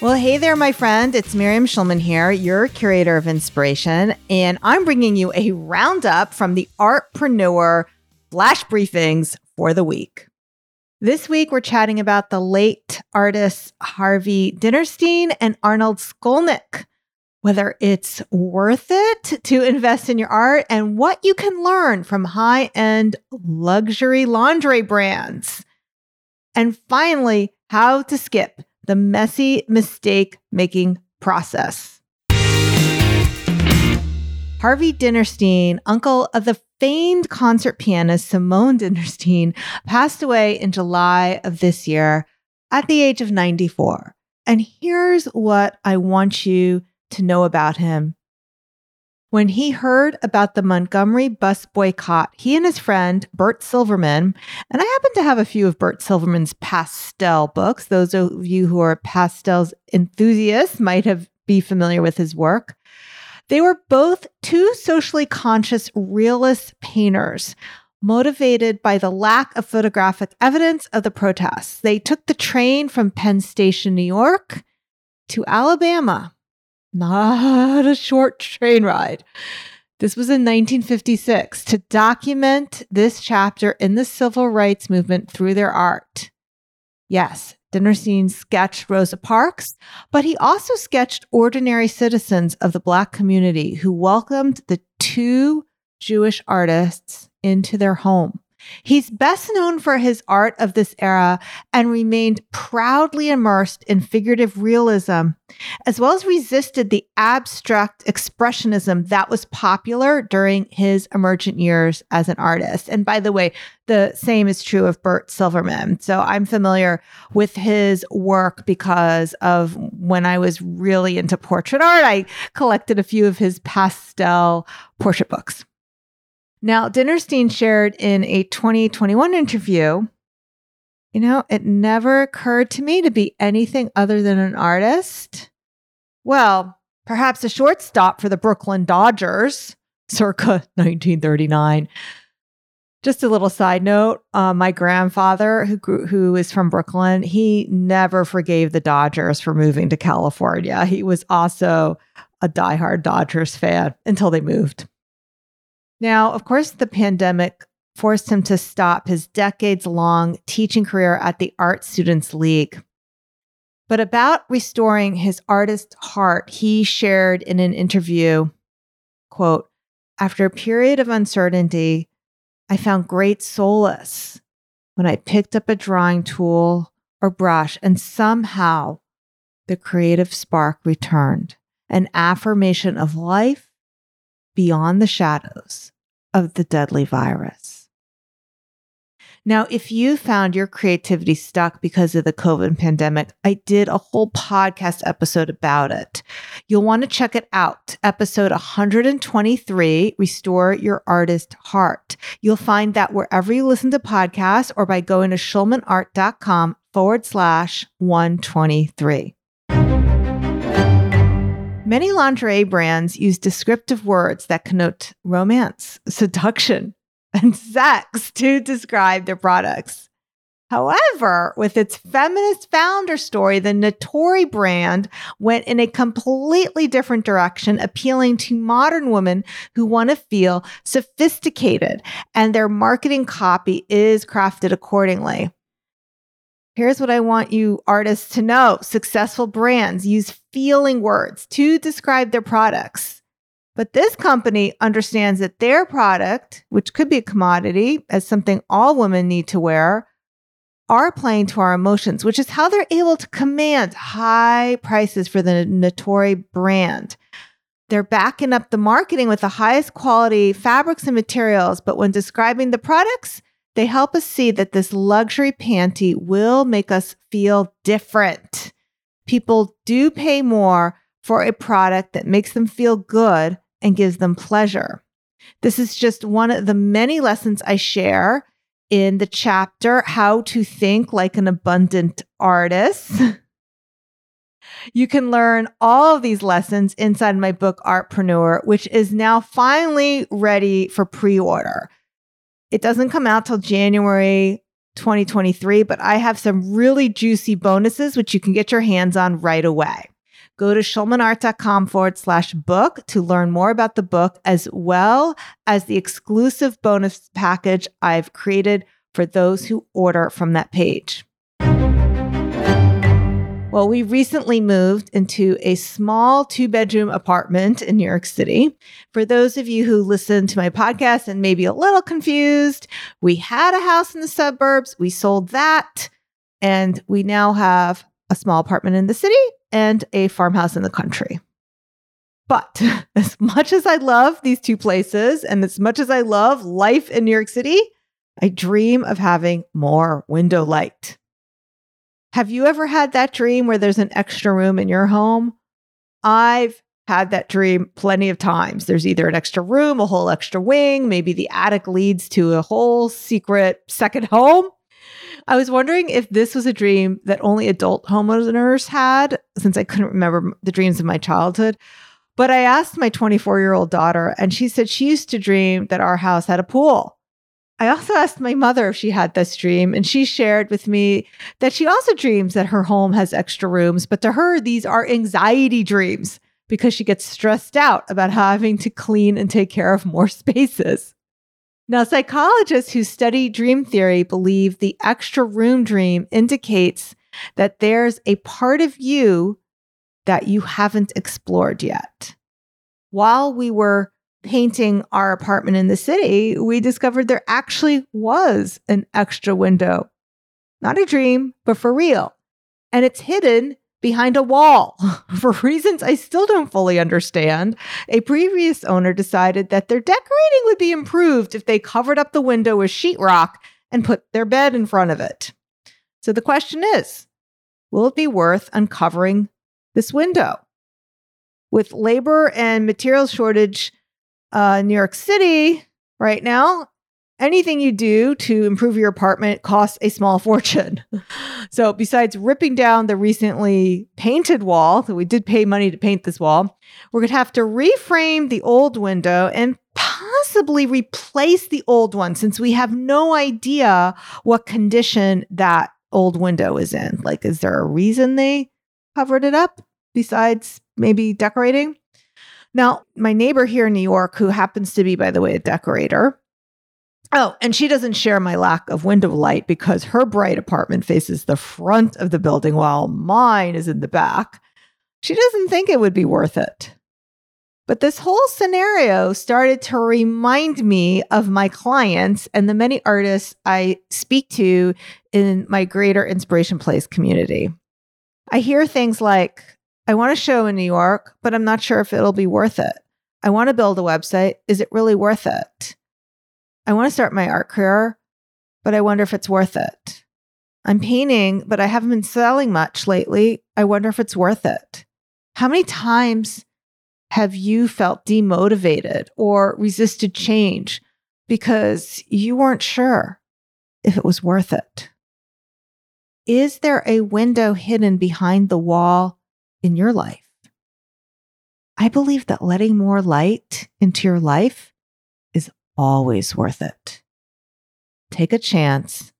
Well, hey there, my friend. It's Miriam Schulman here, your curator of inspiration, and I'm bringing you a roundup from the Artpreneur flash briefings for the week. This week, we're chatting about the late artists Harvey Dinnerstein and Arnold Skolnick, whether it's worth it to invest in your art and what you can learn from high end luxury laundry brands. And finally, how to skip the messy mistake making process. Harvey Dinnerstein, uncle of the famed concert pianist Simone Dinnerstein, passed away in July of this year at the age of 94. And here's what I want you to know about him when he heard about the Montgomery bus boycott, he and his friend Bert Silverman, and I happen to have a few of Bert Silverman's pastel books. Those of you who are pastels enthusiasts might have be familiar with his work. They were both two socially conscious realist painters motivated by the lack of photographic evidence of the protests. They took the train from Penn Station, New York to Alabama not a short train ride. This was in 1956 to document this chapter in the civil rights movement through their art. Yes, Dinner Dinnerstein sketched Rosa Parks, but he also sketched ordinary citizens of the Black community who welcomed the two Jewish artists into their home. He's best known for his art of this era and remained proudly immersed in figurative realism, as well as resisted the abstract expressionism that was popular during his emergent years as an artist. And by the way, the same is true of Bert Silverman. So I'm familiar with his work because of when I was really into portrait art, I collected a few of his pastel portrait books. Now, Dinnerstein shared in a 2021 interview, you know, it never occurred to me to be anything other than an artist. Well, perhaps a shortstop for the Brooklyn Dodgers circa 1939. Just a little side note: uh, my grandfather, who grew, who is from Brooklyn, he never forgave the Dodgers for moving to California. He was also a diehard Dodgers fan until they moved. Now, of course, the pandemic forced him to stop his decades long teaching career at the Art Students League. But about restoring his artist heart, he shared in an interview, quote, after a period of uncertainty, I found great solace when I picked up a drawing tool or brush and somehow the creative spark returned, an affirmation of life beyond the shadows of the deadly virus. Now, if you found your creativity stuck because of the COVID pandemic, I did a whole podcast episode about it. You'll want to check it out. Episode 123 Restore Your Artist Heart. You'll find that wherever you listen to podcasts or by going to schulmanart.com forward slash 123. Many lingerie brands use descriptive words that connote romance, seduction, and sex to describe their products. However, with its feminist founder story, the Natori brand went in a completely different direction, appealing to modern women who want to feel sophisticated, and their marketing copy is crafted accordingly. Here's what I want you artists to know successful brands use feeling words to describe their products. But this company understands that their product, which could be a commodity as something all women need to wear, are playing to our emotions, which is how they're able to command high prices for the Natori brand. They're backing up the marketing with the highest quality fabrics and materials, but when describing the products, they help us see that this luxury panty will make us feel different. People do pay more for a product that makes them feel good and gives them pleasure. This is just one of the many lessons I share in the chapter How to Think Like an Abundant Artist. You can learn all of these lessons inside my book, Artpreneur, which is now finally ready for pre order. It doesn't come out till January 2023, but I have some really juicy bonuses, which you can get your hands on right away. Go to schulmanart.com forward slash book to learn more about the book, as well as the exclusive bonus package I've created for those who order from that page. Well, we recently moved into a small two bedroom apartment in New York City. For those of you who listen to my podcast and maybe a little confused, we had a house in the suburbs, we sold that, and we now have a small apartment in the city and a farmhouse in the country. But as much as I love these two places and as much as I love life in New York City, I dream of having more window light. Have you ever had that dream where there's an extra room in your home? I've had that dream plenty of times. There's either an extra room, a whole extra wing, maybe the attic leads to a whole secret second home. I was wondering if this was a dream that only adult homeowners had, since I couldn't remember the dreams of my childhood. But I asked my 24 year old daughter, and she said she used to dream that our house had a pool. I also asked my mother if she had this dream, and she shared with me that she also dreams that her home has extra rooms, but to her, these are anxiety dreams because she gets stressed out about having to clean and take care of more spaces. Now, psychologists who study dream theory believe the extra room dream indicates that there's a part of you that you haven't explored yet. While we were painting our apartment in the city, we discovered there actually was an extra window. Not a dream, but for real. And it's hidden behind a wall. for reasons I still don't fully understand, a previous owner decided that their decorating would be improved if they covered up the window with sheetrock and put their bed in front of it. So the question is will it be worth uncovering this window? With labor and material shortage uh, New York City right now, anything you do to improve your apartment costs a small fortune. so, besides ripping down the recently painted wall, that we did pay money to paint this wall, we're going to have to reframe the old window and possibly replace the old one since we have no idea what condition that old window is in. Like, is there a reason they covered it up besides maybe decorating? Now, my neighbor here in New York, who happens to be, by the way, a decorator, Oh, and she doesn't share my lack of window light because her bright apartment faces the front of the building while mine is in the back. She doesn't think it would be worth it. But this whole scenario started to remind me of my clients and the many artists I speak to in my greater Inspiration Place community. I hear things like, I want to show in New York, but I'm not sure if it'll be worth it. I want to build a website. Is it really worth it? I want to start my art career, but I wonder if it's worth it. I'm painting, but I haven't been selling much lately. I wonder if it's worth it. How many times have you felt demotivated or resisted change because you weren't sure if it was worth it? Is there a window hidden behind the wall in your life. I believe that letting more light into your life is always worth it. Take a chance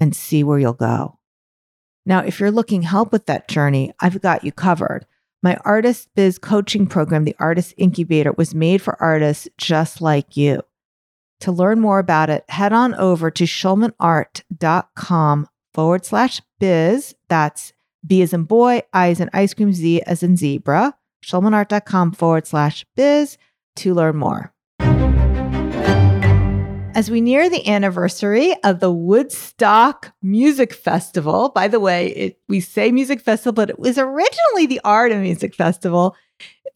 and see where you'll go. Now, if you're looking help with that journey, I've got you covered. My artist biz coaching program, the Artist Incubator, was made for artists just like you. To learn more about it, head on over to schulmanart.com forward slash biz. That's B as in boy, I as in ice cream, Z as in zebra, schulmanart.com forward slash biz to learn more. As we near the anniversary of the Woodstock Music Festival, by the way, it, we say music festival, but it was originally the Art of Music Festival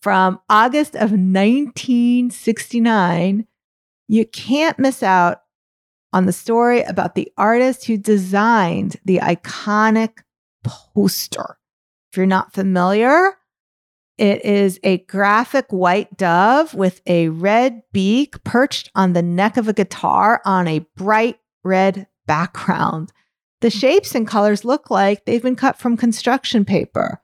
from August of 1969. You can't miss out on the story about the artist who designed the iconic poster. If you're not familiar, It is a graphic white dove with a red beak perched on the neck of a guitar on a bright red background. The hmm. shapes and colors look like they've been cut from construction paper.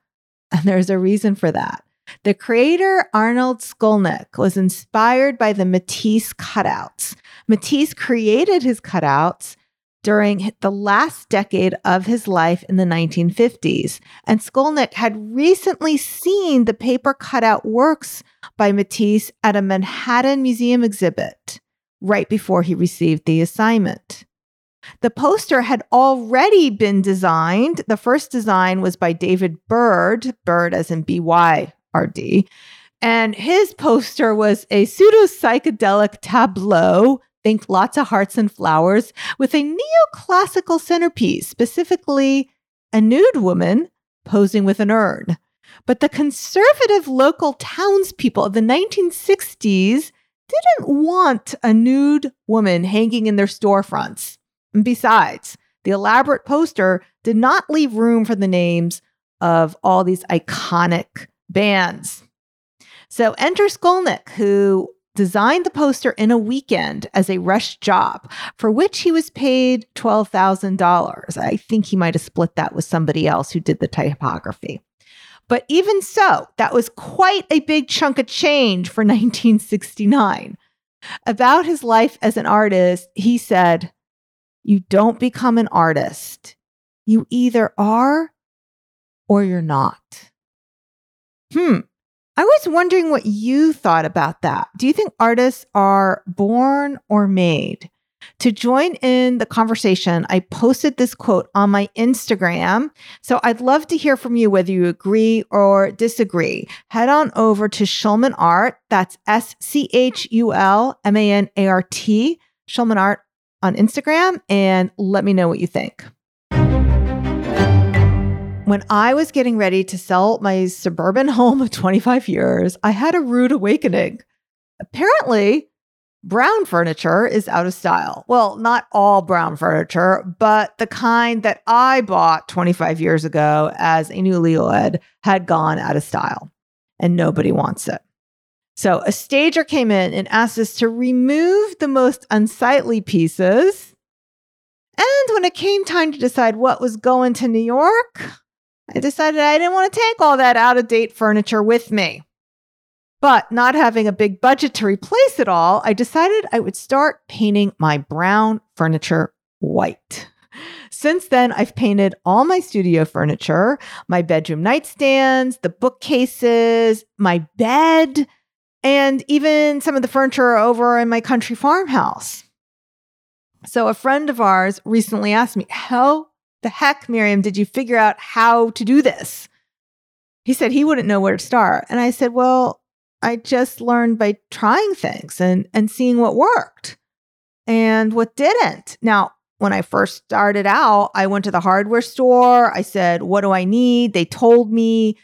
And there's a reason for that. The creator, Arnold Skolnick, was inspired by the Matisse cutouts. Matisse created his cutouts during the last decade of his life in the 1950s. And Skolnick had recently seen the paper cutout works by Matisse at a Manhattan Museum exhibit right before he received the assignment. The poster had already been designed. The first design was by David Byrd, Byrd as in B Y R D. And his poster was a pseudo psychedelic tableau Think lots of hearts and flowers with a neoclassical centerpiece, specifically a nude woman posing with an urn. But the conservative local townspeople of the 1960s didn't want a nude woman hanging in their storefronts. And besides, the elaborate poster did not leave room for the names of all these iconic bands. So enter Skolnick, who designed the poster in a weekend as a rush job, for which he was paid $12,000. I think he might have split that with somebody else who did the typography. But even so, that was quite a big chunk of change for 1969. About his life as an artist, he said, You don't become an artist. You either are or you're not. Hmm. I was wondering what you thought about that. Do you think artists are born or made? To join in the conversation, I posted this quote on my Instagram. So I'd love to hear from you whether you agree or disagree. Head on over to Schulman Art. That's S C H U L M A N A R T, Schulman Art on Instagram, and let me know what you think when I was getting ready to sell my suburban home of 25 years, I had a rude awakening. Apparently, brown furniture is out of style. Well, not all brown furniture, but the kind that I bought 25 years ago as a newlywed had gone out of style, and nobody wants it. So a stager came in and asked us to remove the most unsightly pieces. And when it came time to decide what was going to New York, I decided I didn't want to take all that out of date furniture with me. But not having a big budget to replace it all, I decided I would start painting my brown furniture white. Since then, I've painted all my studio furniture, my bedroom nightstands, the bookcases, my bed, and even some of the furniture over in my country farmhouse. So, a friend of ours recently asked me, How the heck, Miriam, did you figure out how to do this? He said he wouldn't know where to start. And I said, Well, I just learned by trying things and, and seeing what worked and what didn't. Now, when I first started out, I went to the hardware store. I said, What do I need? They told me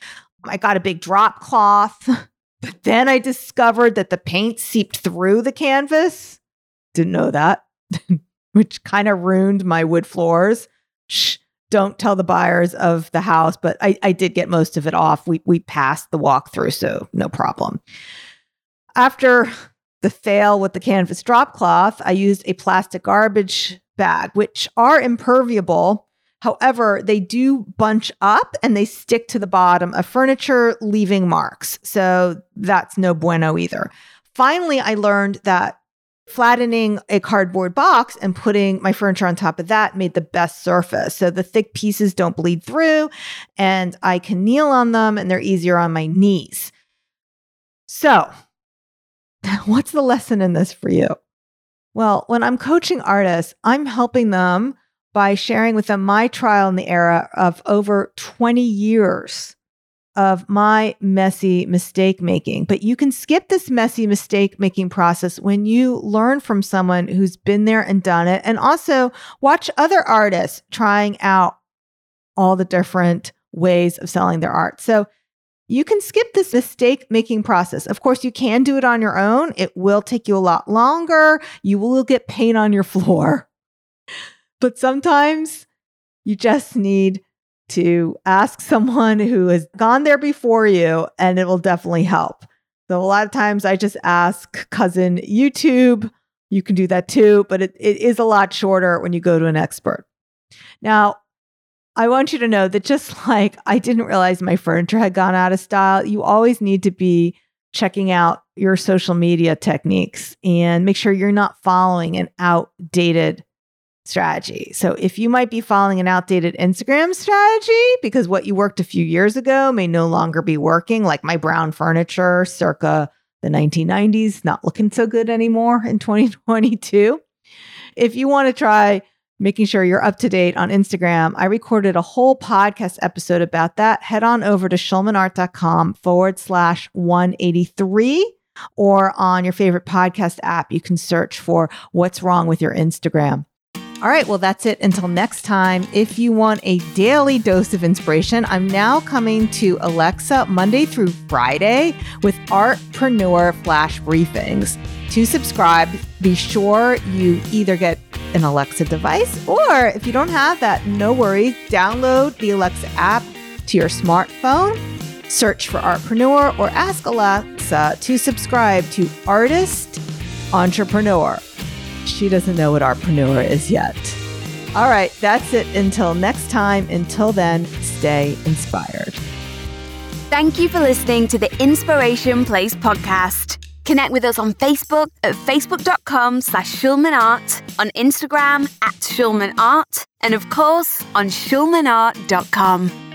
I got a big drop cloth. But then I discovered that the paint seeped through the canvas. Didn't know that, which kind of ruined my wood floors shh, don't tell the buyers of the house, but I, I did get most of it off. We we passed the walkthrough, so no problem. After the fail with the canvas drop cloth, I used a plastic garbage bag, which are impermeable. However, they do bunch up and they stick to the bottom of furniture, leaving marks. So that's no bueno either. Finally, I learned that flattening a cardboard box and putting my furniture on top of that made the best surface. So the thick pieces don't bleed through and I can kneel on them and they're easier on my knees. So, what's the lesson in this for you? Well, when I'm coaching artists, I'm helping them by sharing with them my trial in the era of over 20 years of my messy mistake making. But you can skip this messy mistake making process when you learn from someone who's been there and done it. And also watch other artists trying out all the different ways of selling their art. So you can skip this mistake making process. Of course, you can do it on your own. It will take you a lot longer. You will get paint on your floor. But sometimes you just need to ask someone who has gone there before you, and it will definitely help. So, a lot of times I just ask cousin YouTube. You can do that too, but it, it is a lot shorter when you go to an expert. Now, I want you to know that just like I didn't realize my furniture had gone out of style, you always need to be checking out your social media techniques and make sure you're not following an outdated strategy. So if you might be following an outdated Instagram strategy because what you worked a few years ago may no longer be working, like my brown furniture circa the 1990s, not looking so good anymore in 2022. If you want to try making sure you're up to date on Instagram. I recorded a whole podcast episode about that. Head on over to schulmanart.com forward slash 183 or on your favorite podcast app. You can search for what's wrong with your Instagram. All right, well, that's it until next time. If you want a daily dose of inspiration, I'm now coming to Alexa Monday through Friday with Artpreneur Flash Briefings. To subscribe, be sure you either get an Alexa device, or if you don't have that, no worries, download the Alexa app to your smartphone, search for Artpreneur, or ask Alexa to subscribe to Artist Entrepreneur. She doesn't know what Artpreneur is yet. All right, that's it until next time. Until then, stay inspired. Thank you for listening to the Inspiration Place podcast. Connect with us on Facebook at facebook.com slash schulmanart, on Instagram at schulmanart, and of course on schulmanart.com.